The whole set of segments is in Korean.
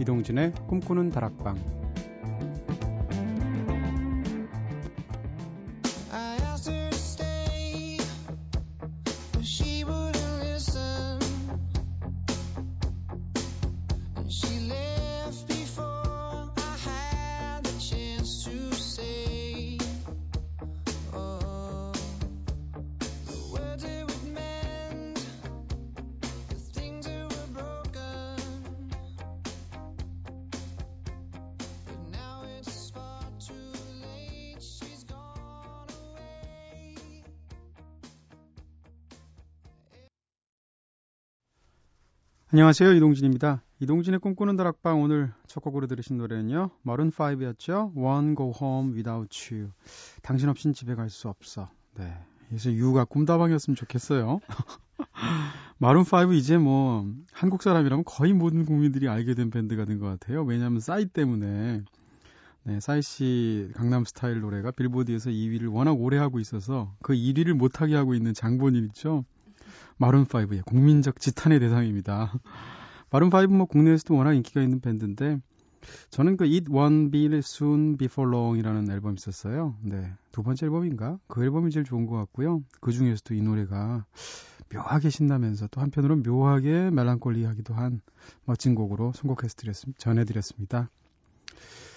이동진의 꿈꾸는 다락방 안녕하세요. 이동진입니다. 이동진의 꿈꾸는 다락방 오늘 첫 곡으로 들으신 노래는요. 마룬 5였죠. One Go Home Without You. 당신 없인 집에 갈 수 없어. 네. 그래서 유가 꿈다방이었으면 좋겠어요. 마룬 5 이제 뭐 한국 사람이라면 거의 모든 국민들이 알게 된 밴드가 된 것 같아요. 왜냐하면 싸이 때문에 네, 싸이 씨 강남 스타일 노래가 빌보드에서 2위를 워낙 오래 하고 있어서 그 1위를 못하게 하고 있는 장본인 있죠. 마룬5의 국민적 지탄의 대상입니다. 마룬5 뭐 국내에서도 워낙 인기가 있는 밴드인데 저는 그 It Won't Be Soon Before Long이라는 앨범이 있었어요. 네. 두 번째 앨범인가? 그 앨범이 제일 좋은 것 같고요. 그 중에서도 이 노래가 묘하게 신나면서 또 한편으로 묘하게 멜랑콜리하기도 한 멋진 곡으로 선곡해서 드렸습니다. 전해드렸습니다.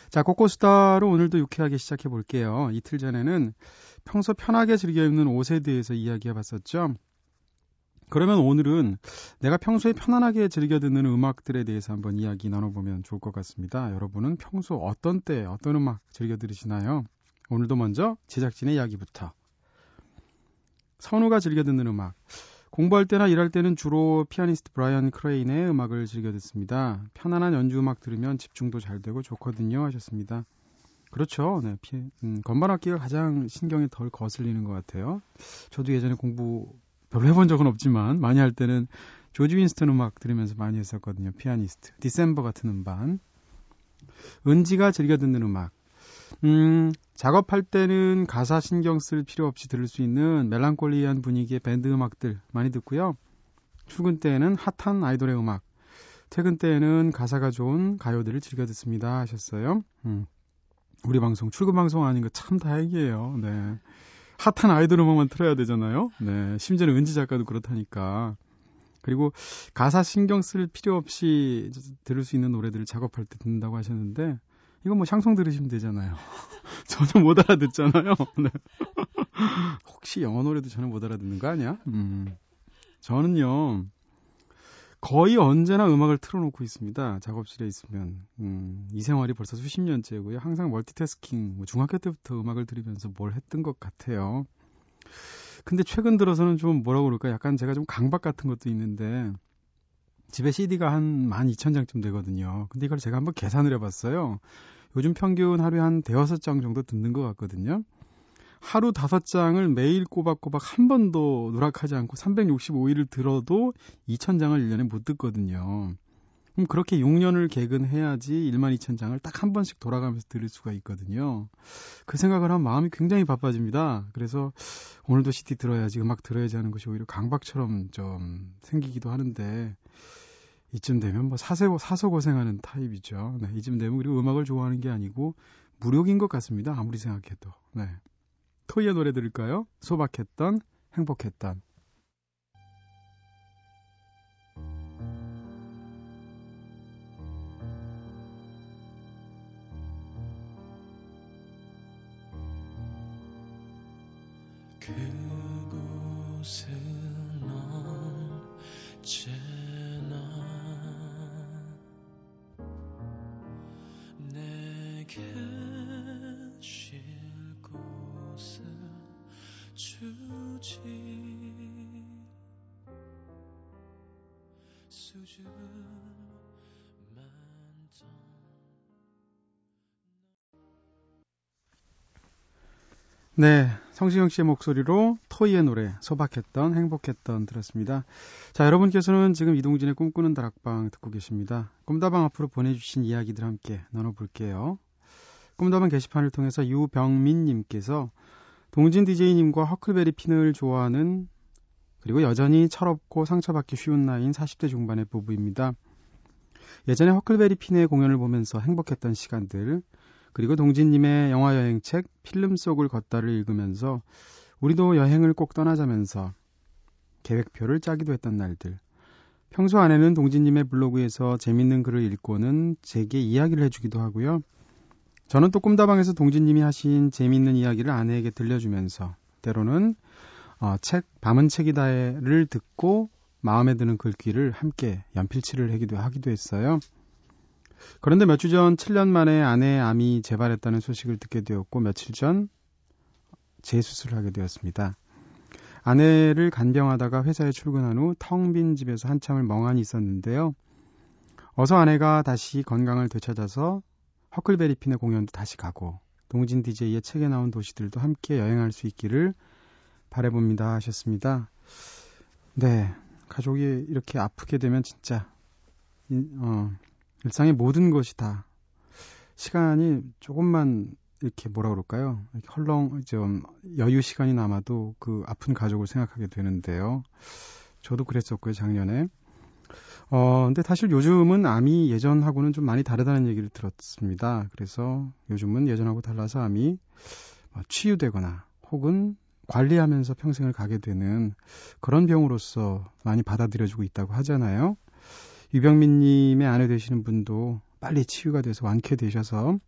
자, 코코스타로 오늘도 유쾌하게 시작해 볼게요. 이틀 전에는 평소 편하게 즐겨 입는 옷에 대해서 이야기해 봤었죠. 그러면 오늘은 내가 평소에 편안하게 즐겨 듣는 음악들에 대해서 한번 이야기 나눠보면 좋을 것 같습니다. 여러분은 평소 어떤 때 어떤 음악 즐겨 들으시나요? 오늘도 먼저 제작진의 이야기부터. 선우가 즐겨 듣는 음악. 공부할 때나 일할 때는 주로 피아니스트 브라이언 크레인의 음악을 즐겨 듣습니다. 편안한 연주 음악 들으면 집중도 잘 되고 좋거든요 하셨습니다. 그렇죠. 네, 피, 음, 건반 악기가 가장 신경이 덜 거슬리는 것 같아요. 저도 예전에 공부 별로 해본 적은 없지만 많이 할 때는 조지 윈스턴 음악 들으면서 많이 했었거든요. 피아니스트. December 같은 음반. 은지가 즐겨 듣는 음악. 음, 작업할 때는 가사 신경 쓸 필요 없이 들을 수 있는 멜랑콜리한 분위기의 밴드 음악들 많이 듣고요. 출근 때에는 핫한 아이돌의 음악. 퇴근 때에는 가사가 좋은 가요들을 즐겨 듣습니다. 하셨어요. 음. 우리 방송, 출근 방송 아닌 거 참 다행이에요. 네. 핫한 아이돌 음악만 틀어야 되잖아요. 네. 심지어는 은지 작가도 그렇다니까. 그리고 가사 신경 쓸 필요 없이 들을 수 있는 노래들을 작업할 때 듣는다고 하셨는데 이건 뭐 샹송 들으시면 되잖아요. 전혀 못 알아듣잖아요. 네. 혹시 영어 노래도 전혀 못 알아듣는 거 아니야? 음. 저는요. 거의 언제나 음악을 틀어놓고 있습니다. 작업실에 있으면. 음, 이 생활이 벌써 수십 년째고요. 항상 멀티태스킹, 뭐 중학교 때부터 음악을 들으면서 뭘 했던 것 같아요. 근데 최근 들어서는 좀 뭐라고 그럴까? 약간 제가 좀 강박 같은 것도 있는데, 집에 CD가 한 12,000장쯤 되거든요. 근데 이걸 제가 한번 계산을 해봤어요. 요즘 평균 하루에 한 대여섯 장 정도 듣는 것 같거든요. 하루 다섯 장을 매일 꼬박꼬박 한 번도 누락하지 않고 365일을 들어도 2,000장을 1년에 못 듣거든요. 그럼 그렇게 6년을 개근해야지 1만 2천 장을 딱 한 번씩 돌아가면서 들을 수가 있거든요. 그 생각을 하면 마음이 굉장히 바빠집니다. 그래서 오늘도 CD 들어야지, 음악 들어야지 하는 것이 오히려 강박처럼 좀 생기기도 하는데 이쯤 되면 뭐 사서, 사서 고생하는 타입이죠. 네, 이쯤 되면 우리 음악을 좋아하는 게 아니고 무력인 것 같습니다. 아무리 생각해도. 네. 토이의 노래 들을까요? 소박했던, 행복했던. 그곳은 언제 네, 성시경 씨의 목소리로 토이의 노래 소박했던 행복했던 들었습니다. 자, 여러분께서는 지금 이동진의 꿈꾸는 다락방 듣고 계십니다. 꿈다방 앞으로 보내주신 이야기들 함께 나눠볼게요. 꿈다방 게시판을 통해서 유병민님께서 동진 DJ님과 허클베리 핀을 좋아하는 그리고 여전히 철없고 상처받기 쉬운 나이인 40대 중반의 부부입니다. 예전에 허클베리 핀의 공연을 보면서 행복했던 시간들, 그리고 동진님의 영화 여행책 필름 속을 걷다를 읽으면서 우리도 여행을 꼭 떠나자면서 계획표를 짜기도 했던 날들. 평소 안에는 동진님의 블로그에서 재밌는 글을 읽고는 제게 이야기를 해주기도 하고요. 저는 또 꿈다방에서 동진님이 하신 재밌는 이야기를 아내에게 들려주면서 때로는 어, 책 밤은 책이다를 듣고 마음에 드는 글귀를 함께 연필칠을 하기도 하기도 했어요. 그런데 몇 주 전 7년 만에 아내의 암이 재발했다는 소식을 듣게 되었고 며칠 전 재수술을 하게 되었습니다. 아내를 간병하다가 회사에 출근한 후 텅 빈 집에서 한참을 멍하니 있었는데요. 어서 아내가 다시 건강을 되찾아서 허클베리핀의 공연도 다시 가고 동진 DJ의 책에 나온 도시들도 함께 여행할 수 있기를 바래봅니다 하셨습니다. 네, 가족이 이렇게 아프게 되면 진짜 어, 일상의 모든 것이 다 시간이 조금만 이렇게 뭐라 그럴까요? 이렇게 헐렁 좀 여유 시간이 남아도 그 아픈 가족을 생각하게 되는데요. 저도 그랬었고요 작년에. 어 근데 사실 요즘은 암이 예전하고는 좀 많이 다르다는 얘기를 들었습니다. 그래서 요즘은 예전하고 달라서 암이 뭐 치유되거나 혹은 관리하면서 평생을 가게 되는 그런 병으로서 많이 받아들여지고 있다고 하잖아요. 유병민님의 아내 되시는 분도 빨리 치유가 돼서 완쾌되셔서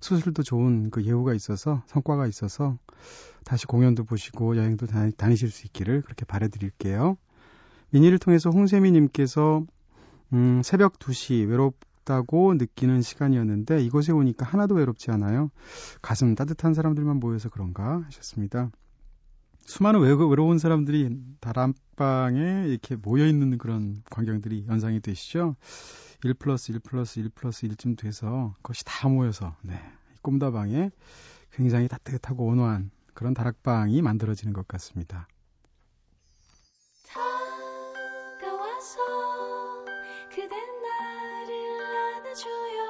수술도 좋은 그 예후가 있어서 성과가 있어서 다시 공연도 보시고 여행도 다니, 실수 있기를 그렇게 바래드릴게요. 미니를 통해서 홍세미님께서 음, 새벽 2시 외롭다고 느끼는 시간이었는데 이곳에 오니까 하나도 외롭지 않아요. 가슴 따뜻한 사람들만 모여서 그런가 하셨습니다. 수많은 외로운 사람들이 다람방에 이렇게 모여 있는 그런 광경들이 연상이 되시죠. 1 플러스 1 플러스 1 플러스 1쯤 돼서 그것이 다 모여서 네, 꿈다방에 굉장히 따뜻하고 온화한 그런 다락방이 만들어지는 것 같습니다. 다가와서 그댄 나를 안아줘요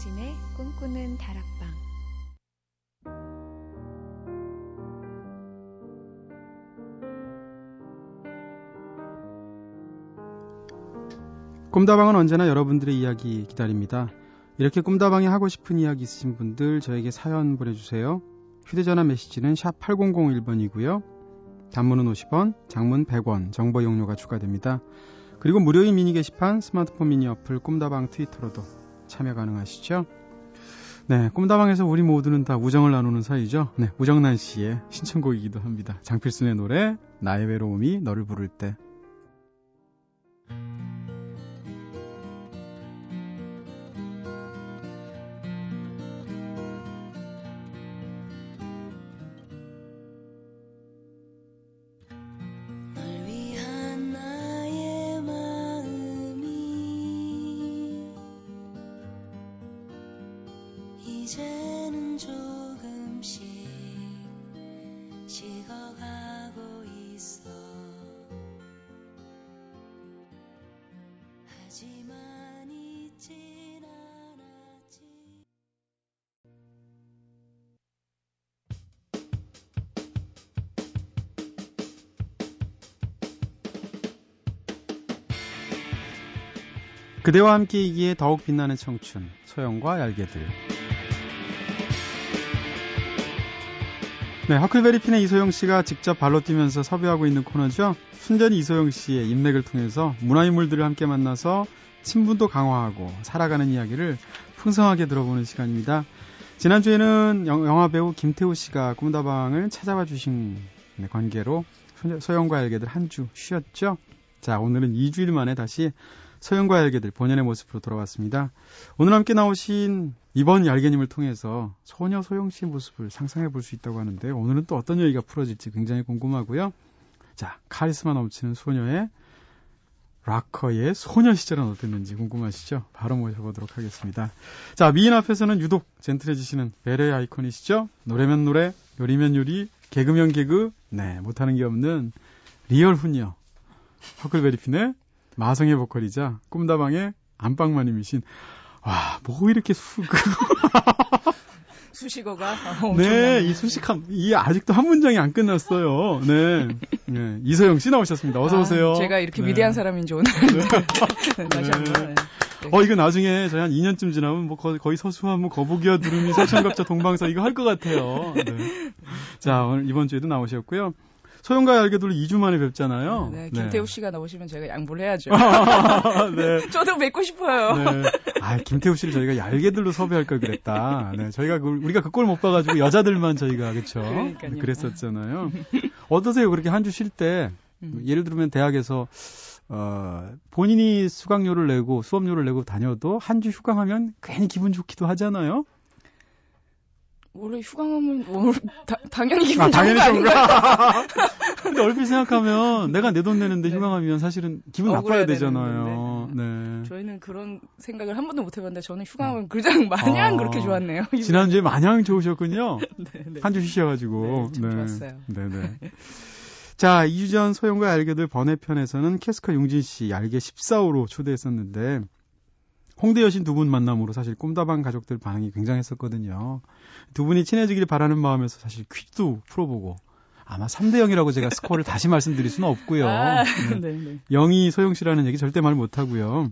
이동진의 꿈꾸는 다락방 꿈다방은 언제나 여러분들의 이야기 기다립니다. 이렇게 꿈다방에 하고 싶은 이야기 있으신 분들 저에게 사연 보내주세요. 휴대전화 메시지는 샵 8001번이고요. 단문은 50원, 장문 100원, 정보 용료가 추가됩니다. 그리고 무료인 미니 게시판, 스마트폰 미니 어플, 꿈다방 트위터로도 참여 가능하시죠? 네, 꿈다방에서 우리 모두는 다 우정을 나누는 사이죠. 네, 우정난 씨의 신청곡이기도 합니다. 장필순의 노래, 나의 외로움이 너를 부를 때. 그대와 함께이기에 더욱 빛나는 청춘, 소영과 얄개들. 네, 허클베리핀의 이소영 씨가 직접 발로 뛰면서 섭외하고 있는 코너죠. 순전히 이소영 씨의 인맥을 통해서 문화인물들을 함께 만나서 친분도 강화하고 살아가는 이야기를 풍성하게 들어보는 시간입니다. 지난주에는 영화 배우 김태우 씨가 꿈다방을 찾아와 주신 관계로 소영과 알게들 한 주 쉬었죠. 자, 오늘은 2주일 만에 다시 소영과 얄개들 본연의 모습으로 돌아왔습니다. 오늘 함께 나오신 이번 얄개님을 통해서 소녀 소영 씨의 모습을 상상해 볼 수 있다고 하는데 오늘은 또 어떤 얘기가 풀어질지 굉장히 궁금하고요. 자, 카리스마 넘치는 소녀의 락커의 소녀 시절은 어땠는지 궁금하시죠? 바로 모셔보도록 하겠습니다. 자, 미인 앞에서는 유독 젠틀해지시는 베레 아이콘이시죠? 노래면 노래, 요리면 요리, 개그면 개그, 네, 못하는 게 없는 리얼 훈녀. 허클베리핀의 마성의 보컬이자 꿈다방의 안방마님이신 와, 뭐 이렇게 수, 그 수식어가 네, 이 수식함, 이 아직도 한 문장이 안 끝났어요. 네. 네. 이소영 씨 나오셨습니다. 어서 오세요. 아, 제가 이렇게 네. 위대한 사람인지 오늘 네. 다시 한번. 네. 어, 이거 나중에 저희 한 2년쯤 지나면 뭐 거의, 서 수한무 거북이와 두루미, 삼천갑자, 동방삭 이거 할 것 같아요. 네. 자, 오늘 이번 주에도 나오셨고요. 소영과 알게돌로 2주 만에 뵙잖아요. 네, 김태우 씨가 나오시면 제가 양보를 해야죠. 네. 저도 뵙고 싶어요. 네. 아, 김태우 씨를 저희가 얄개들로 섭외할 걸 그랬다. 네, 저희가 그, 우리가 그 꼴 못 봐가지고 여자들만 저희가 그쵸? 그러니까요. 그랬었잖아요. 어떠세요? 그렇게 한 주 쉴 때 음. 예를 들면 대학에서 어, 본인이 수강료를 내고 수업료를 내고 다녀도 한 주 휴강하면 괜히 기분 좋기도 하잖아요. 원래 휴강하면 뭐, 다, 당연히 기분 아, 당연히 좋은 거 아닌가요? 근데 얼핏 생각하면 내가 내 돈 내는데 네. 휴강하면 사실은 기분 나빠야 되잖아요. 네. 저희는 그런 생각을 한 번도 못 해봤는데 저는 휴강하면 그냥 마냥 아. 그렇게 좋았네요. 지난주에 마냥 좋으셨군요. 네, 네. 한주 쉬셔가지고. 네, 참 좋았어요. 네네. 자, 2주 전 소영과 알게들 번외편에서는 캐스커 용진 씨 알게 14호로 초대했었는데, 홍대 여신 두 분 만남으로 사실 꿈다방 가족들 반응이 굉장했었거든요. 두 분이 친해지길 바라는 마음에서 사실 퀴즈도 풀어보고, 아마 3대 0이라고 제가 스코어를 다시 말씀드릴 수는 없고요. 아, 네. 네, 네. 영희 소영 씨라는 얘기 절대 말 못하고요.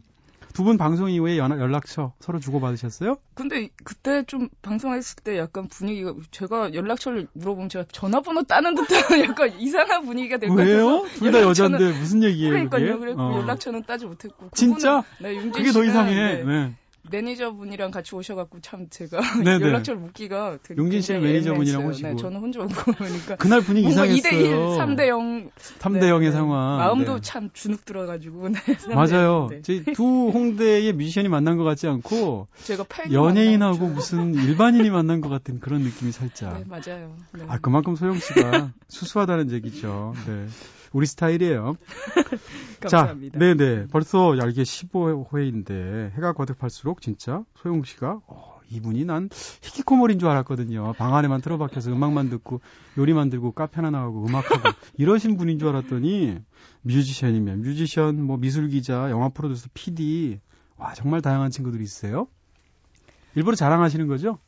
두 분 방송 이후에 연- 연락처 서로 주고받으셨어요? 근데 그때 좀 방송했을 때 약간 분위기가 제가 연락처를 물어보면 제가 전화번호 따는 듯한 약간 이상한 분위기가 될 것 같아서 왜요? 둘 다 여잔데 무슨 얘기예요? 그러니까요. 그게? 그래서 어. 연락처는 따지 못했고 진짜? 그분은, 네, 그게 더 이상해. 네, 네. 매니저분이랑 같이 오셔갖고 참 제가 네네. 연락처를 묻기가 되게 용진 굉장히 매니저분이랑. 오시고. 네, 저는 혼자 오고 그러니까 그날 분위기 이상했어요. 2대 1, 3대 0 3대 0의 상황. 마음도 네. 참 주눅 들어가지고 네, 3대0. 맞아요. 네. 저희 두 홍대의 뮤지션이 만난 것 같지 않고 제가 팔 연예인하고 무슨 일반인이 만난 것 같은 그런 느낌이 살짝. 네, 맞아요. 네. 아 그만큼 소영 씨가 수수하다는 얘기죠. 네. 우리 스타일이에요. 감사합니다. 자, 네네. 벌써 얄게 15회인데 해가 거듭할수록 진짜 소영 씨가 어, 이분이 난 히키코모리인 줄 알았거든요. 방 안에만 틀어박혀서 음악만 듣고 요리 만 들고 카페 하나 나가고 음악하고 이러신 분인 줄 알았더니 뮤지션이면 뮤지션, 뭐 미술 기자, 영화 프로듀서, PD 와 정말 다양한 친구들이 있어요. 일부러 자랑하시는 거죠?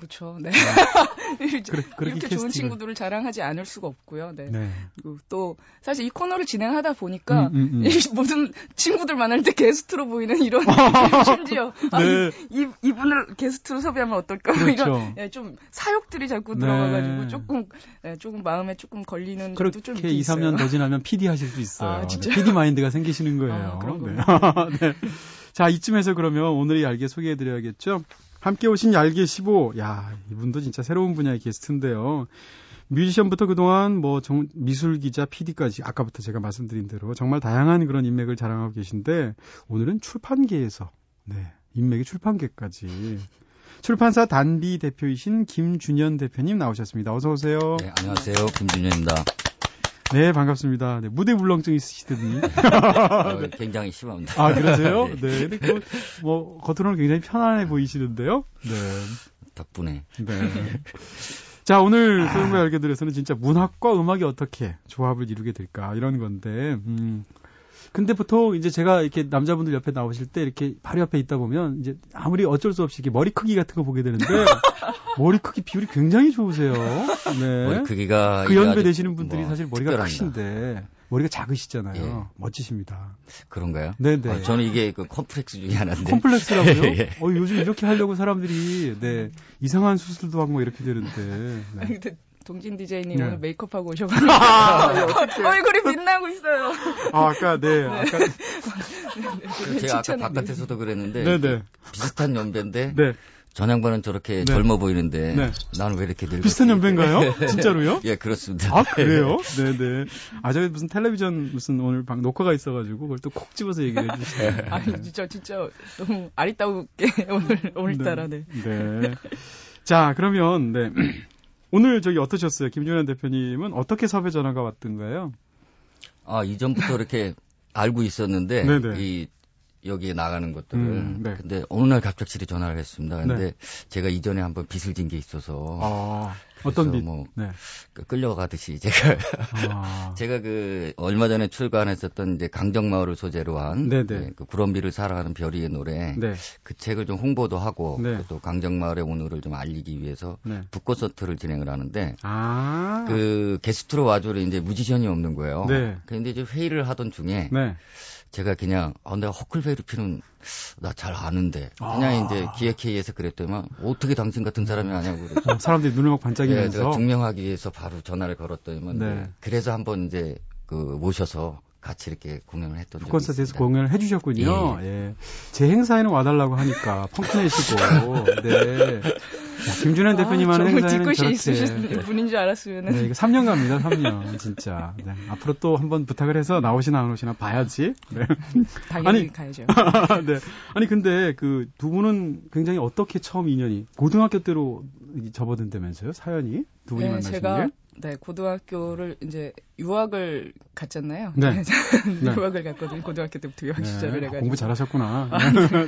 그렇죠. 네. 그래, 그렇게 이렇게 좋은 캐스팅을. 친구들을 자랑하지 않을 수가 없고요. 네. 네. 그리고 또 사실 이 코너를 진행하다 보니까 음, 음, 음. 이 모든 친구들 만날 때 게스트로 보이는 이런 심지어 아, 네. 이, 이분을 게스트로 섭외하면 어떨까 뭐 그렇죠. 이런 예, 좀 사욕들이 자꾸 네. 들어가가지고 조금 예, 조금 마음에 조금 걸리는 좀 그렇게 있긴 2, 있어요. 3년 더 지나면 PD 하실 수 있어요. 아, 진짜요? PD 마인드가 생기시는 거예요. 아, 그런 네. 네. 자, 이쯤에서 그러면 오늘의 얄개 소개해드려야겠죠? 함께 오신 얄개 15. 야, 이분도 진짜 새로운 분야의 게스트인데요. 뮤지션부터 그동안 뭐 정- 미술 기자, PD까지 아까부터 제가 말씀드린 대로 정말 다양한 그런 인맥을 자랑하고 계신데 오늘은 출판계에서 네, 인맥이 출판계까지 출판사 단비 대표이신 김준현 대표님 나오셨습니다. 어서 오세요. 네, 안녕하세요. 김준현입니다. 네, 반갑습니다. 네, 무대 불렁증 있으시더니. 어, 굉장히 심합니다. 아, 그러세요? 네. 근데 그, 뭐, 겉으로는 굉장히 편안해 보이시는데요. 네. 덕분에. 네. 자, 오늘 소영과 알게들에서는 진짜 문학과 음악이 어떻게 조합을 이루게 될까, 이런 건데, 음. 근데 보통 이제 제가 이렇게 남자분들 옆에 나오실 때 이렇게 바로 옆에 있다 보면 이제 아무리 어쩔 수 없이 이렇게 머리 크기 같은 거 보게 되는데 머리 크기 비율이 굉장히 좋으세요. 네. 머리 크기가 그 연배 되시는 분들이 뭐 사실 머리가 특별합니다. 크신데 머리가 작으시잖아요. 예. 멋지십니다. 그런가요? 네네. 어, 저는 이게 그 컴플렉스 중에 하나인데. 콤플렉스라고요? 예. 어, 요즘 이렇게 하려고 사람들이 네 이상한 수술도 하고 뭐 이렇게 되는데. 아니, 네. 근데 동진 디제이님 네. 오늘 메이크업하고 오셔가지고 얼굴이 빛나고 있어요. 아, 아까 네, 아까 제가 아까 바깥에서도 그랬는데 네네 비슷한 연배인데 네 전 양반은 저렇게 네. 젊어 보이는데 네. 나는 왜 이렇게 늙었지? 비슷한 연배인가요? 진짜로요? 예, 그렇습니다. 아 그래요? 네 네. 아 저희 무슨 텔레비전 무슨 오늘 방 녹화가 있어 가지고 그걸 또 콕 집어서 얘기를 해주시네요. 아니 진짜 진짜 너무 아리따우게 오늘 오늘따라 네. 네. 자 그러면 네 오늘 저기 어떠셨어요? 김준현 대표님은 어떻게 섭외 전화가 왔던 거예요? 아, 이전부터 이렇게 알고 있었는데 네네. 이 여기에 나가는 것들을 음, 네. 근데 어느 날 갑작스레 전화를 했습니다. 근데 제가 이전에 한번 빚을 진 게 있어서 아, 어떤 빛? 뭐 네. 그 끌려가듯이 제가 아, 제가 그 얼마 전에 출간했었던 이제 강정마을을 소재로 한 네네. 예, 그 구럼비를 사랑하는 별이의 노래 네. 그 책을 좀 홍보도 하고 네. 또 강정마을의 오늘을 좀 알리기 위해서 네. 북콘서트를 진행을 하는데 아, 그 게스트로 와주는 이제 뮤지션이 없는 거예요. 네. 근데 이제 회의를 하던 중에 네. 제가 그냥 어, 내가 허클베리 피는 나 잘 아는데 그냥 아. 이제 기획회의에서 그랬더니만 어떻게 당신 같은 사람이 아냐고 그래서 어, 사람들이 눈을 막 예, 반짝이면서. 제가 증명하기 위해서 바로 전화를 걸었더니만 네. 네. 그래서 한번 이제 그 모셔서 같이 이렇게 공연을 했던 콘서트에서. 공연을 해주셨군요. 예. 제 행사에는 와달라고 하니까 펑크내시고. 네. 야, 김준현 대표님 하는 아, 정말 행사에는 뒤끝이 저렇게. 있으신 분인 줄 알았으면은 네, 이거 3년 갑니다, 3년. 진짜. 네. 앞으로 또 한번 부탁을 해서 나오시나 안 오시나 봐야지. 네. 당연히 아니, 가야죠. 네. 아니, 근데 그 두 분은 굉장히 어떻게 처음 인연이, 고등학교 때로 이 접어든다면서요? 사연이? 두 분이 네, 만나신 제가 게? 네 고등학교를 이제 유학을 갔잖아요. 네. 네. 유학을 갔거든요. 고등학교 때부터 유학 시절을 네. 아, 해가지고 공부 잘하셨구나.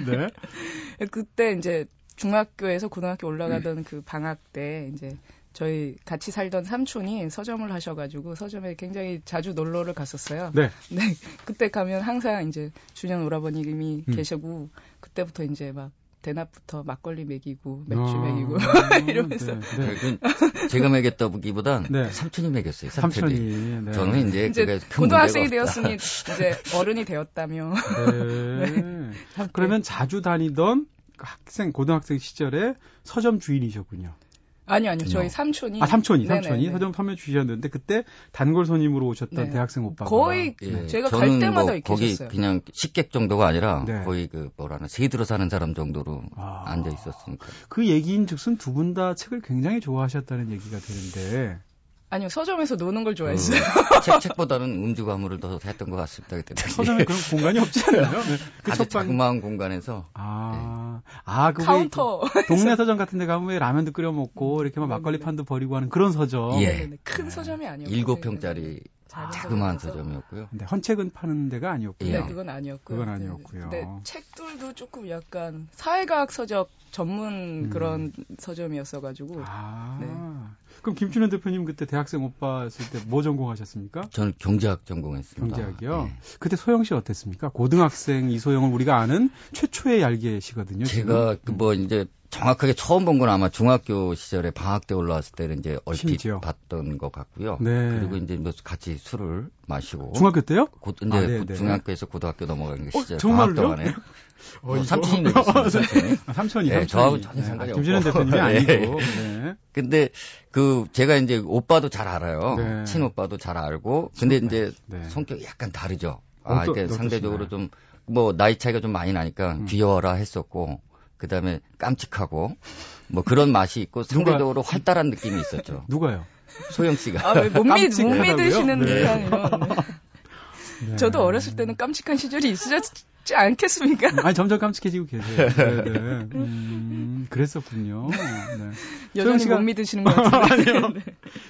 네. 그때 이제 중학교에서 고등학교 올라가던 음. 그 방학 때 이제 저희 같이 살던 삼촌이 서점을 하셔가지고 서점에 굉장히 자주 놀러를 갔었어요. 네. 네, 그때 가면 항상 이제 준현 오라버님이 음. 계시고 그때부터 이제 막 대낮부터 막걸리 먹이고 맥주 아, 먹이고 이러면서 네, 네. 그 제가 먹였다기보단 네. 삼촌이 먹였어요. 삼촌이. 삼촌이. 네. 저는 이제, 이제 고등학생이. 되었으니 이제 어른이 되었다며 네. 그러면 자주 다니던 그 학생, 고등학생 시절에 서점 주인이셨군요. 아니요 아니요 저희 뭐. 삼촌이 아, 삼촌이, 네네네. 삼촌이 서점 판매 주셨는데 그때 단골 손님으로 오셨던 네. 대학생 오빠가. 거의 예, 제가 갈 저는 때마다 뭐 이렇게 거기 계셨어요. 그냥 식객 정도가 아니라 네. 거의 그 뭐라나 세들어 사는 사람 정도로 아. 앉아 있었으니까. 그 얘기인 즉슨 두 분 다 책을 굉장히 좋아하셨다는 얘기가 되는데. 아니요 서점에서 노는 걸 좋아했어요. 그 책, 책보다는 음주 가무를 더 했던 것 같습니다. 그때 당시에. 서점에 그런 공간이 않나요? 네. 그 아주 책방. 자그마한 공간에서 아, 아, 그 카운터 동네 서점 같은 데 가면 왜 라면도 끓여 먹고 이렇게 막 막걸리 판도 벌이고 하는 그런 서점. 예. 네네네. 큰 서점이 아니었고 일곱 평짜리 작은 자그마한. 서점이었고요. 근데 헌책은 파는 데가 아니었고요. 예. 네, 그건 아니었고요. 그건 아니었고요. 근데 책들도 조금 약간 사회과학 서적 전문 음. 그런 서점이었어가지고 아. 네. 그럼 김준현 대표님 그때 대학생 오빠였을 때 뭐 전공하셨습니까? 저는 경제학 전공했습니다. 경제학이요. 예. 그때 소영 씨 어땠습니까? 고등학생 이소영을 우리가 아는 최초의 얄개시거든요. 제가 그뭐 이제 정확하게 처음 본 건 아마 중학교 시절에 방학 때 올라왔을 때는 이제 얼핏 심지어. 봤던 것 같고요. 네. 그리고 이제 뭐 같이 술을 마시고 중학교 때요? 고, 이제 아, 네, 고- 네. 중학교에서 고등학교 넘어가는 게 어, 시절 정말로요? 방학 동안에 어, 뭐 삼촌이 먹였습니다. 삼촌이. 아, 삼촌이, 네. 저하고 전혀 상관이 아, 없고. 대표님이 예. 아니고. 네. 근데 그 제가 이제 오빠도 잘 알아요. 네. 친오빠도 잘 알고. 근데. 이제 네. 성격이 약간 다르죠. 아, 이게? 상대적으로 좀 뭐 나이 차이가 좀 많이 나니까 음. 귀여워라 했었고 그다음에 깜찍하고 뭐 그런 맛이 있고 상대적으로 활달한 느낌이 있었죠. 누가요? 소영 씨가. 아, 왜 못, 믿, 못? 믿으시는 네. 듯한 이런. 네. 저도 어렸을 때는 깜찍한 시절이 있으셨지 않겠습니까? 아니 점점 깜찍해지고 계세요. 네, 네. 음, 그랬었군요. 네. 여전히 씨가- 못 믿으시는 것 같은데. 아니요.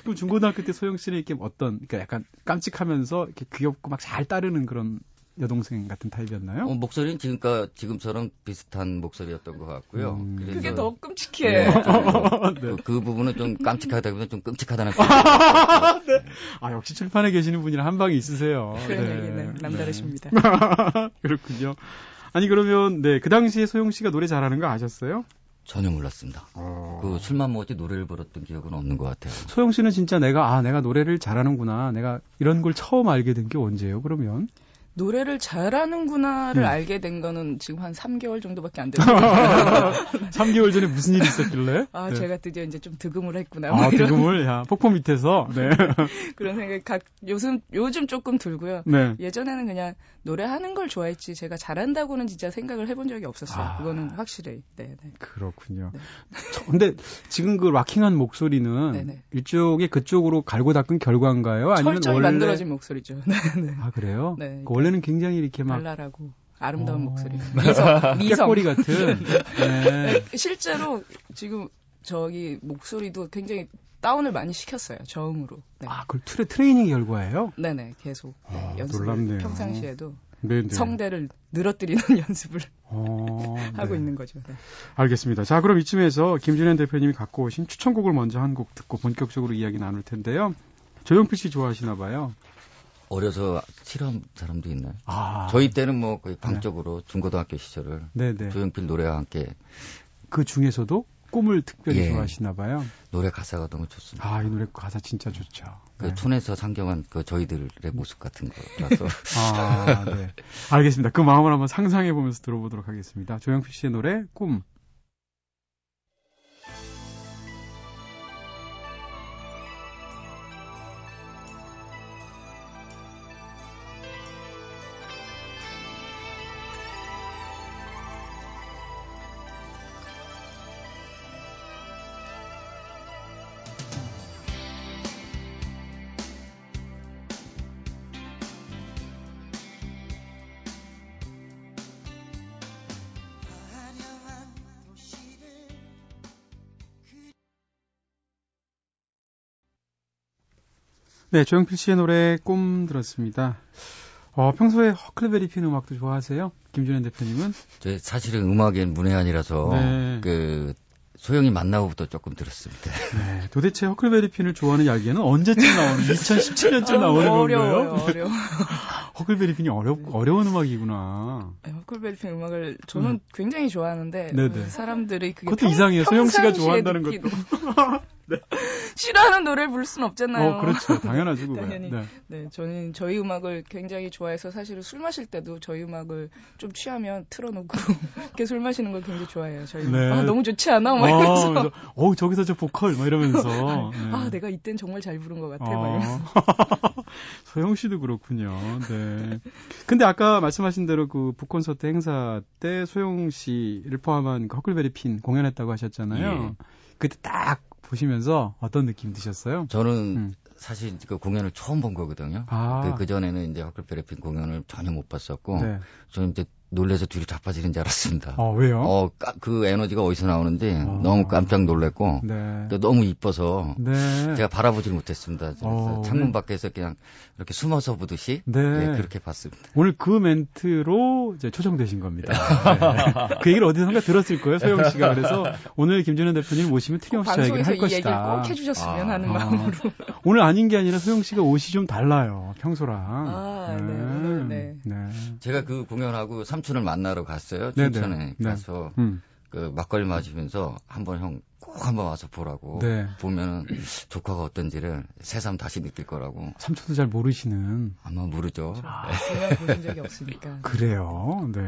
그럼 중고등학교 때 소영 씨는 이렇게 어떤 그러니까 약간 깜찍하면서 이렇게 귀엽고 막 잘 따르는 그런 여동생 같은 타입이었나요? 어, 목소리는 지금까 지금처럼 비슷한 목소리였던 것 같고요. 음. 그래서 그게 더 끔찍해. 네, 네. 그, 그 부분은 좀 깜찍하다기보다 좀 끔찍하다는 아 역시 출판에 계시는 분이랑 한 방이 있으세요. 그런 네. 얘기는 남다르십니다. 네. 그렇군요. 아니 그러면 네그 당시에 소영 씨가 노래 잘하는 거 아셨어요? 전혀 몰랐습니다. 어. 그 술만 먹었지 노래를 불렀던 기억은 없는 것 같아요. 소영 씨는 진짜 내가 아 내가 노래를 잘하는구나. 내가 이런 걸 처음 알게 된 게 언제예요? 그러면 노래를 잘하는구나를 음. 알게 된 거는 지금 한 3개월 정도밖에 안 됐어요. 3개월 전에 무슨 일이 있었길래? 아, 네. 제가 드디어 이제 좀 득음을 했구나. 뭐 아, 이런 득음을 야 폭포 밑에서 네. 그런 생각이 각, 요즘, 요즘 조금 들고요. 네. 예전에는 그냥 노래하는 걸 좋아했지 제가 잘한다고는 진짜 생각을 해본 적이 없었어요. 아. 그거는 확실히. 네, 네. 그렇군요. 네. 저- 근데 지금 그 락킹한 목소리는 네네. 일종의 그쪽으로 갈고 닦은 결과인가요? 아니면 철저히 원래 만들어진 목소리죠. 네, 네. 아 그래요? 네. 그 원래는 굉장히 이렇게 막 발랄하고 아름다운 어. 목소리. 미성, 미성. 깨꼬리 같은. 네. 네, 실제로 지금 저기 목소리도 굉장히 다운을 많이 시켰어요. 저음으로. 네. 아, 그걸 트레, 트레이닝 결과예요? 네네 계속 네, 아, 연습을 놀랍네요. 평상시에도 네, 네. 성대를 늘어뜨리는 연습을 어, 하고 네. 있는 거죠. 네. 알겠습니다. 자, 그럼 이쯤에서 김준현 대표님이 갖고 오신 추천곡을 먼저 한 곡 듣고 본격적으로 이야기 나눌 텐데요. 조용필 씨 좋아하시나 봐요. 어려서 싫어하는 사람도 있나요? 아, 저희 때는 뭐 거의 방적으로 중고등학교 시절을 네네. 조용필 노래와 함께 그 중에서도 꿈을 특별히 예. 좋아하시나 봐요. 노래 가사가 너무 좋습니다. 아, 이 노래 가사 진짜 좋죠. 그 네. 촌에서 상경한 그 저희들의 모습 같은 거라서 아, 네. 알겠습니다. 그 마음을 한번 상상해 보면서 들어보도록 하겠습니다. 조영필 씨의 노래 꿈. 네, 조영필 씨의 노래 꿈 들었습니다. 어, 평소에 허클베리 피는 음악도 좋아하세요? 김준현 대표님은? 저 사실은 음악엔 문외한이라서 네. 그 소영이 만나고부터 조금 들었습니다. 네, 도대체 허클베리 핀을 좋아하는 이야기는 언제쯤 나오는, 2017년쯤 나오는 어려워요, 건가요? 어려워. 허클베리 핀이 어려, 어려운 음악이구나. 네, 허클베리 핀 음악을 저는 굉장히 좋아하는데 네네. 어, 사람들이 그게 그것도 이상해요. 소영 씨가 좋아한다는 듣기 도. 싫어하는 노래를 부를 순 없잖아요. 어, 그렇죠. 당연하죠, 그거. 당연히. 네. 네, 저는 저희 음악을 굉장히 좋아해서 사실은 술 마실 때도 저희 음악을 좀 취하면 틀어놓고 이렇게 술 마시는 걸 굉장히 좋아해요. 저희 음악. 네. 아, 너무 좋지 않아? 막 어, 이러면서 그래서, 어우, 저기서 저 보컬, 막 이러면서. 네. 아, 내가 이땐 정말 잘 부른 것 같아. 막 어. 이러면서. 소영 씨도 그렇군요. 네. 근데 아까 말씀하신 대로 그 북콘서트 행사 때 소영 씨를 포함한 그 허클베리 핀 공연했다고 하셨잖아요. 예. 그때 딱 보시면서 어떤 느낌 드셨어요? 저는 음. 사실 그 공연을 처음 본 거거든요. 아. 그, 전에는 이제 허클베리핀 공연을 전혀 못 봤었고 네. 저는 이제 놀래서 뒤로 자빠지는 줄 알았습니다. 어, 왜요? 어, 까- 그 에너지가 어디서 나오는지 어. 너무 깜짝 놀랐고 네. 또 너무 이뻐서 네. 제가 바라보질 못했습니다. 그래서 어, 창문 네. 밖에서 그냥 이렇게 숨어서 보듯이 네. 예, 그렇게 봤습니다. 오늘 그 멘트로 이제 초청되신 겁니다. 네. 그 얘기를 어디선가 들었을 거예요, 소영 씨가. 그래서 오늘 김준현 대표님 모시면 틀림없이 저 얘기를 할이 얘기를 것이다. 꼭 해주셨으면 아. 하는 아. 마음으로. 오늘 아닌 게 아니라 소영 씨가 옷이 좀 달라요, 평소랑. 아, 네, 네. 네. 제가 그 공연하고 삼촌을 만나러 갔어요. 네네. 춘천에 네. 가서 음. 그 막걸리 마시면서 한번 형 꼭 한번 와서 보라고 네. 보면은 조카가 어떤지를 새삼 다시 느낄 거라고 삼촌도 잘 모르시는. 아마 모르죠. 공연 보신 적이 없으니까. 그래요. 네.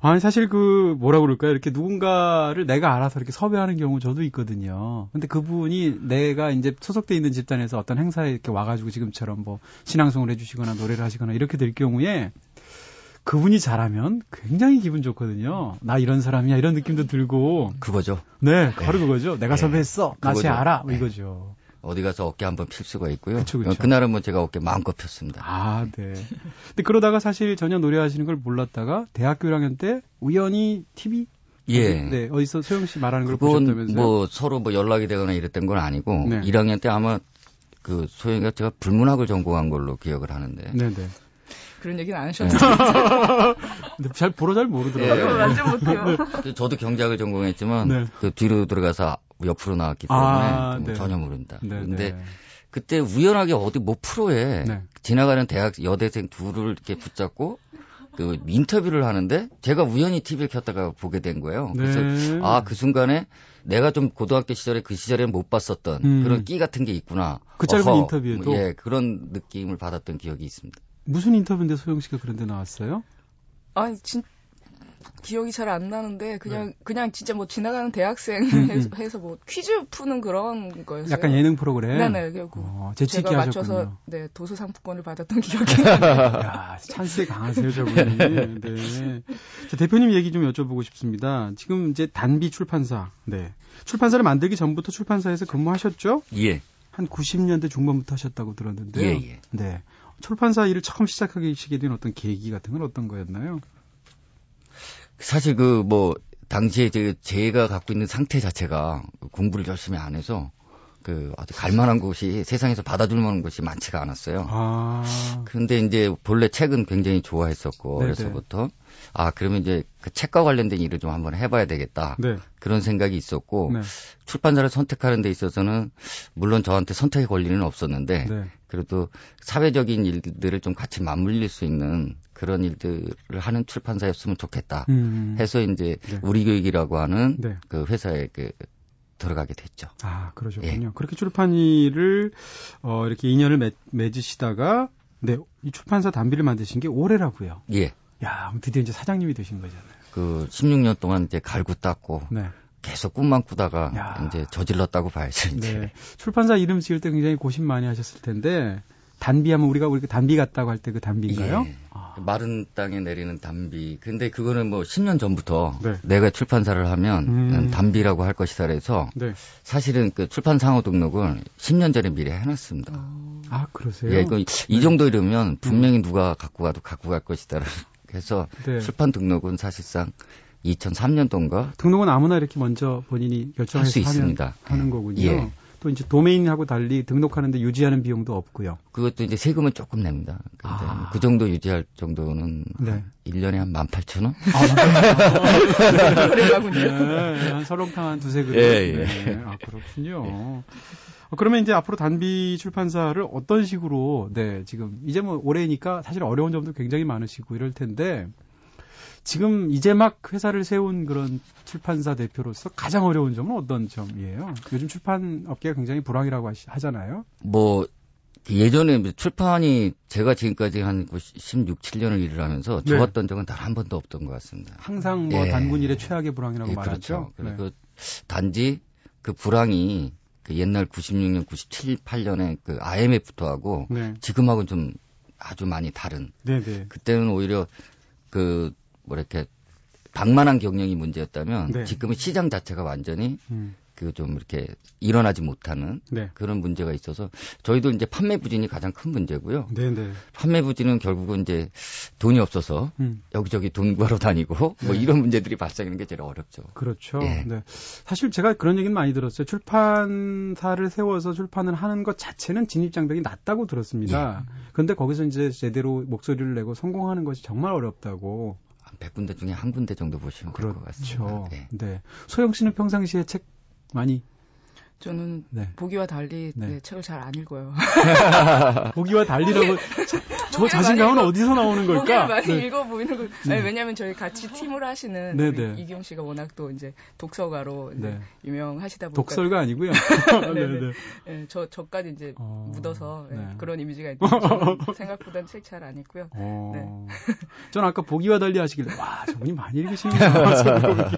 아니 사실 그 뭐라 그럴까요? 이렇게 누군가를 내가 알아서 이렇게 섭외하는 경우 저도 있거든요. 근데 그분이 내가 이제 소속돼 있는 집단에서 어떤 행사에 이렇게 와가지고 지금처럼 뭐 신앙송을 해주시거나 노래를 하시거나 이렇게 될 경우에 그분이 잘하면 굉장히 기분 좋거든요. 나 이런 사람이야 이런 느낌도 들고. 그거죠. 네, 바로 그거죠. 내가 네. 섭외했어. 나쟤 그거죠. 알아. 뭐 네. 이거죠. 어디 가서 어깨 한번 필 수가 있고요. 그쵸, 그쵸. 그날은 뭐 제가 어깨 마음껏 폈습니다. 아, 네. 근데 그러다가 사실 전혀 노래하시는 걸 몰랐다가 대학교 1학년 때 우연히 TV 예. 네, 어디서 소영 씨 말하는 걸 보셨다면서요? 뭐 서로 뭐 연락이 되거나 이랬던 건 아니고 네. 1학년 때 아마 그 소영이가 제가 불문학을 전공한 걸로 기억을 하는데 네, 네. 그런 얘기는 안 하셔도 근데 잘 보러 잘 예. 모르더라고요. 완전 못해요. 그 저도 경제학을 전공했지만 네. 그 뒤로 들어가서 옆으로 나왔기 때문에 아, 뭐 네. 전혀 모른다. 네, 근데 네. 그때 우연하게 어디 뭐 프로에 네. 지나가는 대학 여대생 둘을 이렇게 붙잡고 그 인터뷰를 하는데 제가 우연히 TV를 켰다가 보게 된 거예요. 그래서 네. 아그 순간에 내가 좀 고등학교 시절에 그 시절에는 못 봤었던 음. 그런 끼 같은 게 있구나. 그 짧은 어허. 인터뷰에도? 예 그런 느낌을 받았던 기억이 있습니다. 무슨 인터뷰인데 소영 씨가 그런 데 나왔어요? 아니 진 기억이 잘 안 나는데 그냥 네. 그냥 진짜 뭐 지나가는 대학생 음, 해서, 음. 해서 뭐 퀴즈 푸는 그런 거였어요. 약간 예능 프로그램. 네네. 그리고 어, 재치 있게 제가 맞춰서 하셨군요. 네 도서 상품권을 받았던 기억이 나요. 야, 찬스에 강하세요, 저분이. 네. 자, 대표님 얘기 좀 여쭤보고 싶습니다. 지금 이제 단비 출판사. 네. 출판사를 만들기 전부터 출판사에서 근무하셨죠? 예. 한 90년대 중반부터 하셨다고 들었는데요. 예, 예. 네. 출판사 일을 처음 시작하시게 된 어떤 계기 같은 건 어떤 거였나요? 사실 그 뭐 당시에 제- 제가 갖고 있는 상태 자체가 공부를 열심히 안 해서 그 어디 갈 만한 곳이 세상에서 받아줄 만한 곳이 많지가 않았어요. 아. 근데 이제 본래 책은 굉장히 좋아했었고 네네. 어려서부터 아 그러면 이제 그 책과 관련된 일을 좀 한번 해봐야 되겠다 네. 그런 생각이 있었고 네. 출판사를 선택하는 데 있어서는 물론 저한테 선택의 권리는 없었는데 네. 그래도 사회적인 일들을 좀 같이 맞물릴 수 있는 그런 일들을 하는 출판사였으면 좋겠다 음. 해서 이제 네. 우리 교육이라고 하는 네. 그 회사에 그 들어가게 됐죠. 아, 그러셨군요. 예. 그렇게 출판 일을 어 이렇게 인연을 맺, 맺으시다가 네, 이 출판사 단비를 만드신 게 올해라고요. 예. 야, 드디어 이제 사장님이 되신 거잖아요. 그 16년 동안 이제 갈고 닦고 네. 계속 꿈만 꾸다가 야. 이제 저질렀다고 봐야죠. 이제. 네. 출판사 이름 지을 때 굉장히 고심 많이 하셨을 텐데 단비하면 우리가 우리 단비 같다고 할 때 그 단비인가요? 예. 아. 마른 땅에 내리는 담비. 근데 그거는 뭐 10년 전부터 네. 내가 출판사를 하면 음. 담비라고 할 것이다 그래서 네. 사실은 그 출판 상호 등록을 10년 전에 미리 해놨습니다. 아, 그러세요? 예, 그 이 정도 이러면 분명히 누가 갖고 가도 갖고 갈 것이다. 그래서 네. 출판 등록은 사실상 2003년도인가 등록은 아무나 이렇게 먼저 본인이 결정해서 할 수 있습니다. 하는 예. 거군요. 예. 또 이제 도메인하고 달리 등록하는데 유지하는 비용도 없고요. 그것도 이제 세금은 조금 냅니다. 근데 아. 그 정도 유지할 정도는 네. 1년에 한 18,000원? 그래가군요. 네, 한 설렁탕 한 두세 그릇. 예, 예. 네, 아, 그렇군요. 어, 그러면 이제 앞으로 단비 출판사를 어떤 식으로, 네, 지금, 이제 뭐 올해니까 사실 어려운 점도 굉장히 많으시고 이럴 텐데, 지금 이제 막 회사를 세운 그런 출판사 대표로서 가장 어려운 점은 어떤 점이에요? 요즘 출판 업계가 굉장히 불황이라고 하잖아요. 뭐 예전에 출판이 제가 지금까지 한 16, 7년을 일을 하면서 네. 좋았던 적은 단 한 번도 없던 것 같습니다. 항상 뭐 예. 단군 일의 최악의 불황이라고 예, 말하죠. 그렇죠. 네. 그리고 단지 그 불황이 그 옛날 96년, 97, 8년에 그 IMF부터 하고 네. 지금하고는 좀 아주 많이 다른. 네, 네. 그때는 오히려 그 뭐랄까 방만한 경영이 문제였다면 네. 지금은 시장 자체가 완전히 음, 그좀 이렇게 일어나지 못하는 네. 그런 문제가 있어서 저희도 이제 판매 부진이 가장 큰 문제고요. 네, 네. 판매 부진은 결국은 이제 돈이 없어서 음. 여기저기 돈 구하러 다니고 뭐 네. 이런 문제들이 발생하는 게 제일 어렵죠. 그렇죠. 예. 네. 사실 제가 그런 얘기는 많이 들었어요. 출판사를 세워서 출판을 하는 것 자체는 진입 장벽이 낮다고 들었습니다. 예. 그런데 거기서 이제 제대로 목소리를 내고 성공하는 것이 정말 어렵다고. 한 100군데 중에 한 군데 정도 보시면 될것 같습니다. 그렇죠. 네. 네. 소영 씨는 평상시에 책 많이 저는 네. 보기와 달리 네. 네, 책을 잘 안 읽어요. 보기와 달리라고 저, 저 자신감은 많이 어디서 나오는 걸까? 많이 네. 읽어 보이는 거. 아니, 왜냐하면 저희 같이 팀을 하시는 네, 네. 이기용 씨가 워낙 또 이제 독서가로 이제 네. 유명하시다 보니까 독설가 아니고요. 네, 네. 예, 저 저까지 이제 어, 묻어서 예, 네. 그런 이미지가 있는데 저는 생각보다는 책잘 안 읽고요. 어. 전 아까 보기와 달리 하시길래 와 저분이 많이 읽으시는구나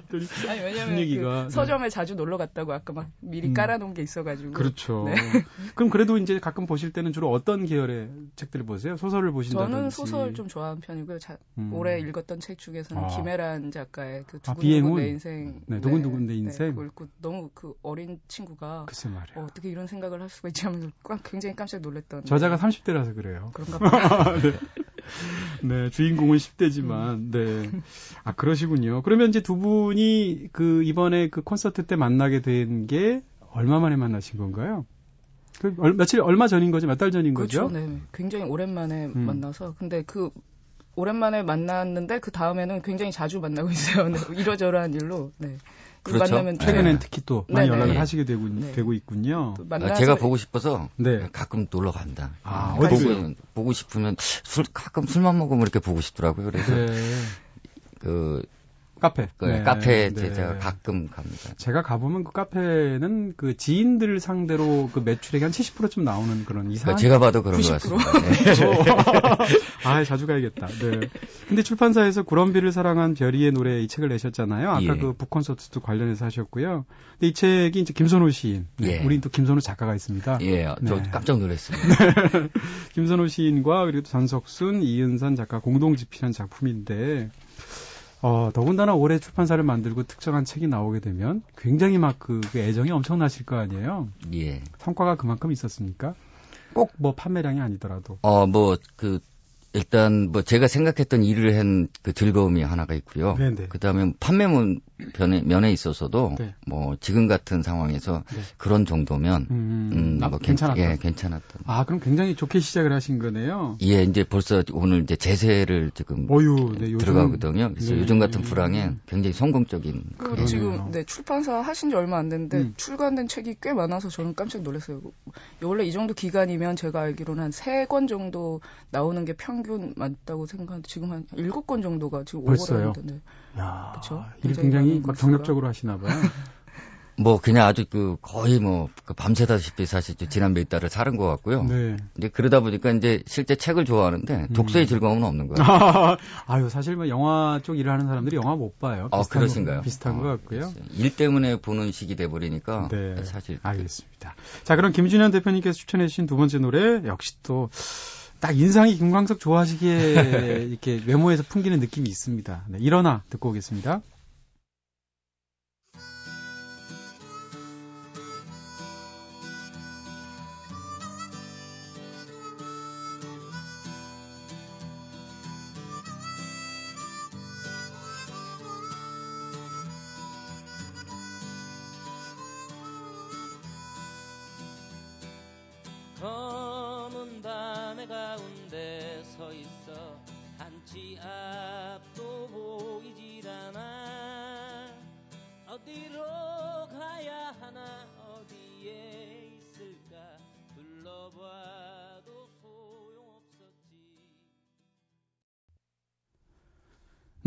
아니 왜냐면 그 서점에 자주 놀러 갔다고 아까 막 미리 음. 깔아놓은 게 있어가지고 그렇죠. 네. 그럼 그래도 이제 가끔 보실 때는 주로 어떤 계열의 책들을 보세요? 소설을 보신다든지. 저는 소설 좀 좋아하는 편이고요. 자, 음. 올해 읽었던 책 중에서는 아. 김혜란 작가의 그 아, 두근두근 비행운? 내 인생. 네, 두근두근 내 인생. 그걸 읽고 너무 그 어린 친구가. 어, 어떻게 이런 생각을 할 수가 있지 하면서 꽉- 굉장히 깜짝 놀랐던. 저자가 30대라서 그래요. 그런가 봐요. 네, 주인공은 10대지만, 네. 아, 그러시군요. 그러면 이제 두 분이 그 이번에 그 콘서트 때 만나게 된 게 얼마 만에 만나신 건가요? 그 얼, 며칠, 얼마 전인 거죠? 몇 달 전인 그렇죠. 거죠? 네. 굉장히 오랜만에 음. 만나서. 근데 그 오랜만에 만났는데 그 다음에는 굉장히 자주 만나고 있어요. 네, 이러저러한 일로. 네. 그렇죠. 만나면 최근엔 네. 특히 또 많이 네네. 연락을 네. 하시게 되고, 네. 되고 있군요. 또 아, 만나서 제가 보고 싶어서 네. 가끔 놀러 갑니다. 아, 보고, 어디요? 보고 싶으면 술 가끔 술만 먹으면 이렇게 보고 싶더라고요. 그래서 네. 그, 카페. 그 네. 카페에 네. 제가 가끔 갑니다. 제가 가보면 그 카페는 그 지인들 상대로 그 매출액이 한 70%좀 나오는 그런 이상한. 그러니까 제가 봐도 그런 90%? 것 같습니다. 네. 아, 자주 가야겠다. 네. 근데 출판사에서 구럼비를 사랑한 별이의 노래 이 책을 내셨잖아요. 아까 예. 그 북콘서트도 관련해서 하셨고요. 근데 이 책이 이제 김선호 시인. 네. 예. 우리 또 김선호 작가가 있습니다. 예, 저 네. 깜짝 놀랐습니다. 김선호 시인과 그리고 또 전석순, 이은선 작가 공동 집필한 작품인데, 어, 더군다나 올해 출판사를 만들고 특정한 책이 나오게 되면 굉장히 막 그 애정이 엄청나실 거 아니에요. 예. 성과가 그만큼 있었습니까? 꼭 뭐 판매량이 아니더라도. 어, 뭐, 그, 일단, 뭐, 제가 생각했던 일을 한 그 즐거움이 하나가 있고요. 네네. 그 다음에 판매문 변에, 면에 있어서도 네. 뭐 지금 같은 상황에서 네. 그런 정도면 음, 음, 나- 뭐 괜찮았다. 예, 괜찮았던. 아, 그럼 굉장히 좋게 시작을 하신 거네요. 예, 이제 벌써 오늘 이제 제세를 지금 어유, 네, 요즘 들어가거든요. 그래서 네. 요즘 같은 불황에 굉장히 성공적인 그. 지금 네 출판사 하신 지 얼마 안 됐는데 음. 출간된 책이 꽤 많아서 저는 깜짝 놀랐어요. 원래 이 정도 기간이면 제가 알기로는 한 세 권 정도 나오는 게 평균 맞다고 생각하는데 지금 한 일곱 권 정도가 지금 했는데 야, 그쵸? 일을 굉장히 굉장히. 경력적으로 하시나 봐요. 뭐 그냥 아주 그 거의 뭐그 밤새다시피 사실 좀 지난 몇 달을 사는 것 같고요. 네. 이제 그러다 보니까 이제 실제 책을 좋아하는데 독서의 즐거움은 없는 거예요. 아유, 사실 뭐 영화 쪽 일을 하는 사람들이 영화 못 봐요. 아, 그러신가요? 거, 비슷한 것 어, 같고요. 글쎄요. 일 때문에 보는 식이 돼 버리니까 네. 사실 알겠습니다. 자, 그럼 김준현 대표님께서 추천해주신 두 번째 노래 역시 또 딱 인상이 김광석 좋아하시기에 이렇게 외모에서 풍기는 느낌이 있습니다. 네, 일어나 듣고 오겠습니다.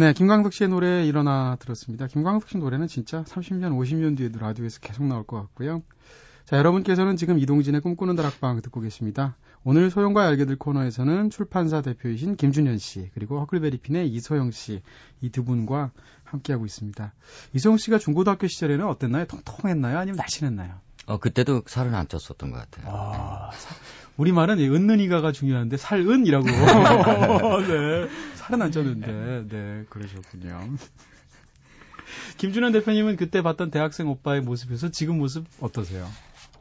네, 김광석 씨의 노래 일어나 들었습니다. 김광석 씨 노래는 진짜 30년, 50년 뒤에도 라디오에서 계속 나올 것 같고요. 자, 여러분께서는 지금 이동진의 꿈꾸는 다락방 듣고 계십니다. 오늘 소영과 알게 될 코너에서는 출판사 대표이신 김준현 씨, 그리고 허클베리핀의 이소영 씨, 이 두 분과 함께하고 있습니다. 이소영 씨가 중고등학교 시절에는 어땠나요? 통통했나요? 아니면 날씬했나요? 어 그때도 살은 안 쪘었던 것 같아요. 아, 사- 우리말은 이 은는이가가 중요한데 살은이라고. 네. 살은 안 쪘는데. 네, 그러셨군요. 김준현 대표님은 그때 봤던 대학생 오빠의 모습에서 지금 모습 어떠세요?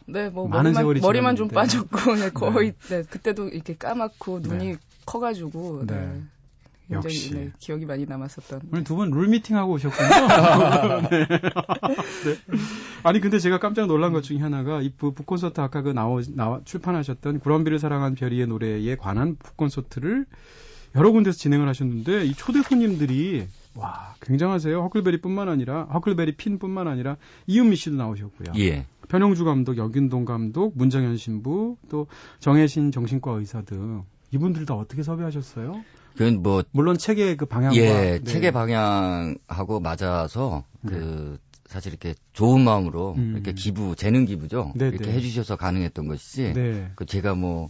네, 뭐 많은 머리만, 머리만 좀. 빠졌고 네, 거의 네, 그때도 이렇게 까맣고 눈이 네. 커가지고 네. 네. 굉장히 역시. 네, 기억이 많이 남았었던. 오늘 두 분 룰 미팅 하고 오셨군요. 네. 네. 아니, 근데 제가 깜짝 놀란 것 중에 하나가 이 북, 북콘서트 아까 그 나오, 나와, 출판하셨던 구럼비를 사랑한 별이의 노래에 관한 북콘서트를 여러 군데서 진행을 하셨는데 이 초대 손님들이 와, 굉장하세요. 허클베리뿐만 아니라 허클베리 핀뿐만 아니라 이은미 씨도 나오셨고요. 예. 변영주 감독, 여균동 감독, 문정현 신부, 또 정혜신 정신과 의사 등 이분들 다 어떻게 섭외하셨어요? 그건 뭐 물론 책의 그 방향과 예, 네. 책의 방향하고 맞아서 네. 그 사실 이렇게 좋은 마음으로 음. 이렇게 기부, 재능 기부죠. 네, 이렇게 네. 해주셔서 가능했던 것이지. 네. 그 제가 뭐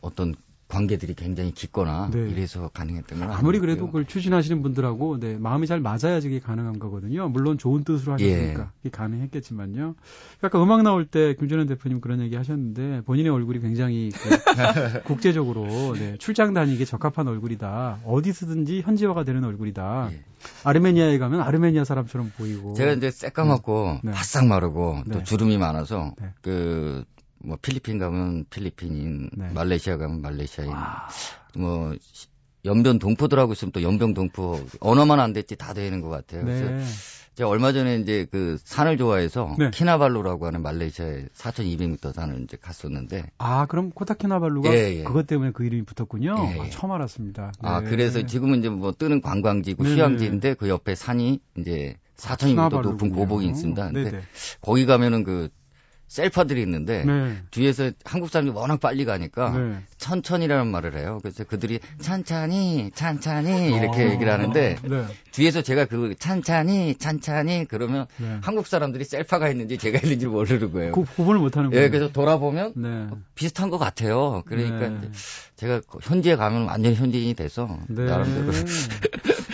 어떤 관계들이 굉장히 깊거나 네. 이래서 가능했던 건 아무리. 그래도 그걸 추진하시는 분들하고 네, 마음이 잘 맞아야 이게 가능한 거거든요. 물론 좋은 뜻으로 하셨으니까 예. 이게 가능했겠지만요. 아까 음악 나올 때 김준현 대표님 그런 얘기 하셨는데 본인의 얼굴이 굉장히 그 국제적으로 네, 출장 다니기에 적합한 얼굴이다. 어디서든지 현지화가 되는 얼굴이다. 예. 아르메니아에 가면 아르메니아 사람처럼 보이고. 제가 이제 새까맣고 네. 바싹 마르고 네. 또 주름이 많아서 네. 그 뭐 필리핀 가면 필리핀인, 네. 말레이시아 가면 말레이시아인, 와, 뭐 시- 연변 동포들하고 있으면 또 연변 동포 언어만 안 됐지 다 되는 것 같아요. 그래서 네. 제가 얼마 전에 이제 그 산을 좋아해서 네. 키나발루라고 하는 말레이시아의 4,200m 산을 이제 갔었는데 아, 그럼 코타키나발루가 예, 예. 그것 때문에 그 이름이 붙었군요. 예, 예. 아, 처음 알았습니다. 아 네. 그래서 지금은 이제 뭐 뜨는 관광지고 네네. 휴양지인데 그 옆에 산이 이제 4,200m 높은. 고봉이 있습니다. 근데 네네. 거기 가면은 그 셀파들이 있는데 네. 뒤에서 한국 사람들이 워낙 빨리 가니까 네. 천천히라는 말을 해요. 그래서 그들이 찬찬히 찬찬히 이렇게 아, 얘기를 하는데 네. 뒤에서 제가 그 찬찬히 찬찬히 그러면 네. 한국 사람들이 셀파가 있는지 제가 있는지 모르는 거예요. 구, 구분을 못하는 거예요. 예, 그래서 돌아보면 네. 비슷한 것 같아요. 그러니까 네. 제가 현지에 가면 완전히 현지인이 돼서 네. 나름대로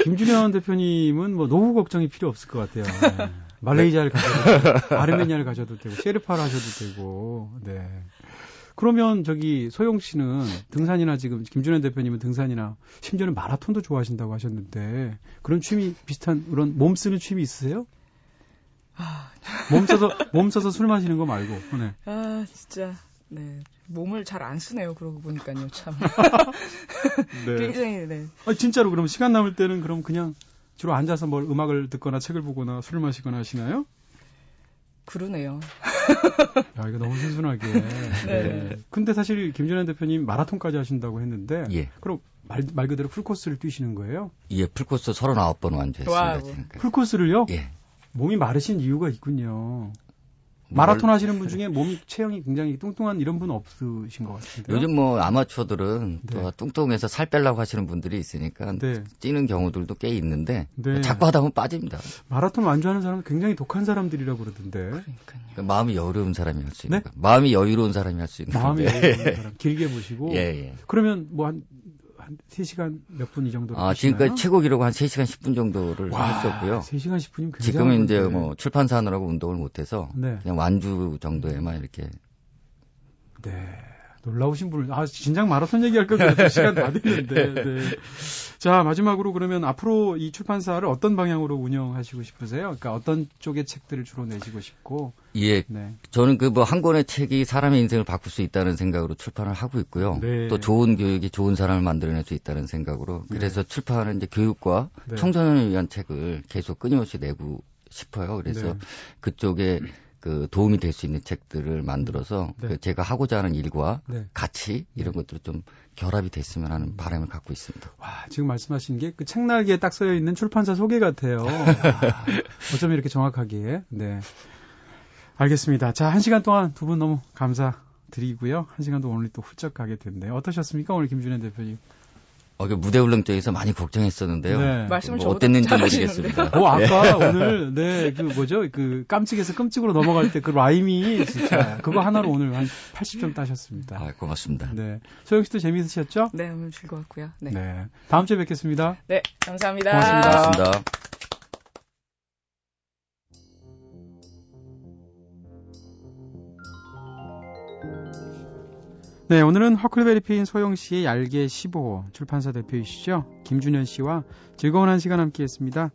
김준현 대표님은 뭐 노후 걱정이 필요 없을 것 같아요. 네. 말레이시아를 가셔도 되고, 아르메니아를 가셔도 되고, 셰르파를 하셔도 되고, 네. 그러면 저기 소영 씨는 등산이나 지금 김준현 대표님은 등산이나 심지어는 마라톤도 좋아하신다고 하셨는데 그런 취미 비슷한 그런 몸 쓰는 취미 있으세요? 몸 써서 몸 써서 술 마시는 거 말고. 네. 아 진짜 네 몸을 잘 안 쓰네요. 그러고 보니까요 참 네. 굉장히 네. 아, 진짜로 그럼 시간 남을 때는 그럼 그냥 주로 앉아서 뭘 음악을 듣거나 책을 보거나 술을 마시거나 하시나요? 그러네요. 야, 이거 너무 순순하게. 네. 근데 사실 김준연 대표님 마라톤까지 하신다고 했는데 예. 그럼 말, 말 그대로 풀코스를 뛰시는 거예요? 예, 풀코스 39번 완주했습니다. 와우. 풀코스를요? 예. 몸이 마르신 이유가 있군요. 마라톤 하시는 분 중에 몸이 체형이 굉장히 뚱뚱한 이런 분 없으신 것 같은데요. 요즘 뭐 아마추어들은 네. 또 뚱뚱해서 살 빼려고 하시는 분들이 있으니까 네. 뛰는 경우들도 꽤 있는데 네. 자꾸 하다 보면 빠집니다. 마라톤 완주하는 사람은 굉장히 독한 사람들이라고 그러던데. 그러니까 마음이 여유로운 사람이 할 수 있는 네? 거. 마음이 여유로운 사람이 할 수 있는 마음이. 여유로운 사람 길게 보시고 예, 예. 그러면 뭐 한 한 3시간 몇 분 이 정도 아, 지금까지 최고 기록 한 3시간 10분 정도를 했었고요. 3시간 10분이면 굉장히 지금은 이제. 뭐 출판사 하느라고 운동을 못 해서 네. 그냥 완주 정도에만 이렇게 네. 놀라우신 분을, 아, 진작 마라톤 얘기할 걸 그랬더니 시간 다 됐는데, 네. 자, 마지막으로 그러면 앞으로 이 출판사를 어떤 방향으로 운영하시고 싶으세요? 그러니까 어떤 쪽의 책들을 주로 내시고 싶고, 예, 네. 저는 그 뭐 한 권의 책이 사람의 인생을 바꿀 수 있다는 생각으로 출판을 하고 있고요. 네. 또 좋은 교육이 좋은 사람을 만들어낼 수 있다는 생각으로 그래서 출판은 이제 교육과 네. 청소년을 위한 책을 계속 끊임없이 내고 싶어요. 그래서 네. 그쪽에 그 도움이 될 수 있는 책들을 만들어서 네. 그 제가 하고자 하는 일과 네. 가치 이런 것들을 좀 결합이 됐으면 하는 바람을 갖고 있습니다. 와, 지금 말씀하신 게 그 책날개에 딱 써여 있는 출판사 소개 같아요. 아, 어쩜 이렇게 정확하게. 네. 알겠습니다. 자, 한 시간 동안 두 분 너무 감사드리고요. 한 시간도 오늘 또 훌쩍 가게 됐네요. 어떠셨습니까? 오늘 김준현 대표님. 어, 그 무대 울렁증에서 많이 걱정했었는데요. 네. 말씀을 뭐 어땠는지. 모르겠습니다. 어, 아까 예. 오늘, 네, 그 뭐죠? 그 깜찍에서 끔찍으로 넘어갈 때 그 라임이 진짜, 그거 하나로 오늘 한 80점 따셨습니다. 아, 고맙습니다. 네. 소영 씨도 재미있으셨죠? 네, 오늘 즐거웠고요. 네. 네. 네. 다음 주에 뵙겠습니다. 감사합니다. 고맙습니다. 고맙습니다. 네, 오늘은 허클베리 피인 소영 씨의 얄개 15호 출판사 대표이시죠. 김준현 씨와 즐거운 한 시간 함께 했습니다.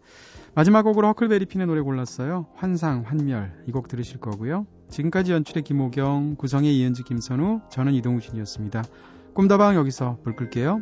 마지막 곡으로 허클베리 핀의 노래 골랐어요. 환상, 환멸. 이 곡 들으실 거고요. 지금까지 연출의 김호경, 구성의 이은지, 김선우, 저는 이동우 신이었습니다. 꿈다방 여기서 불 끌게요.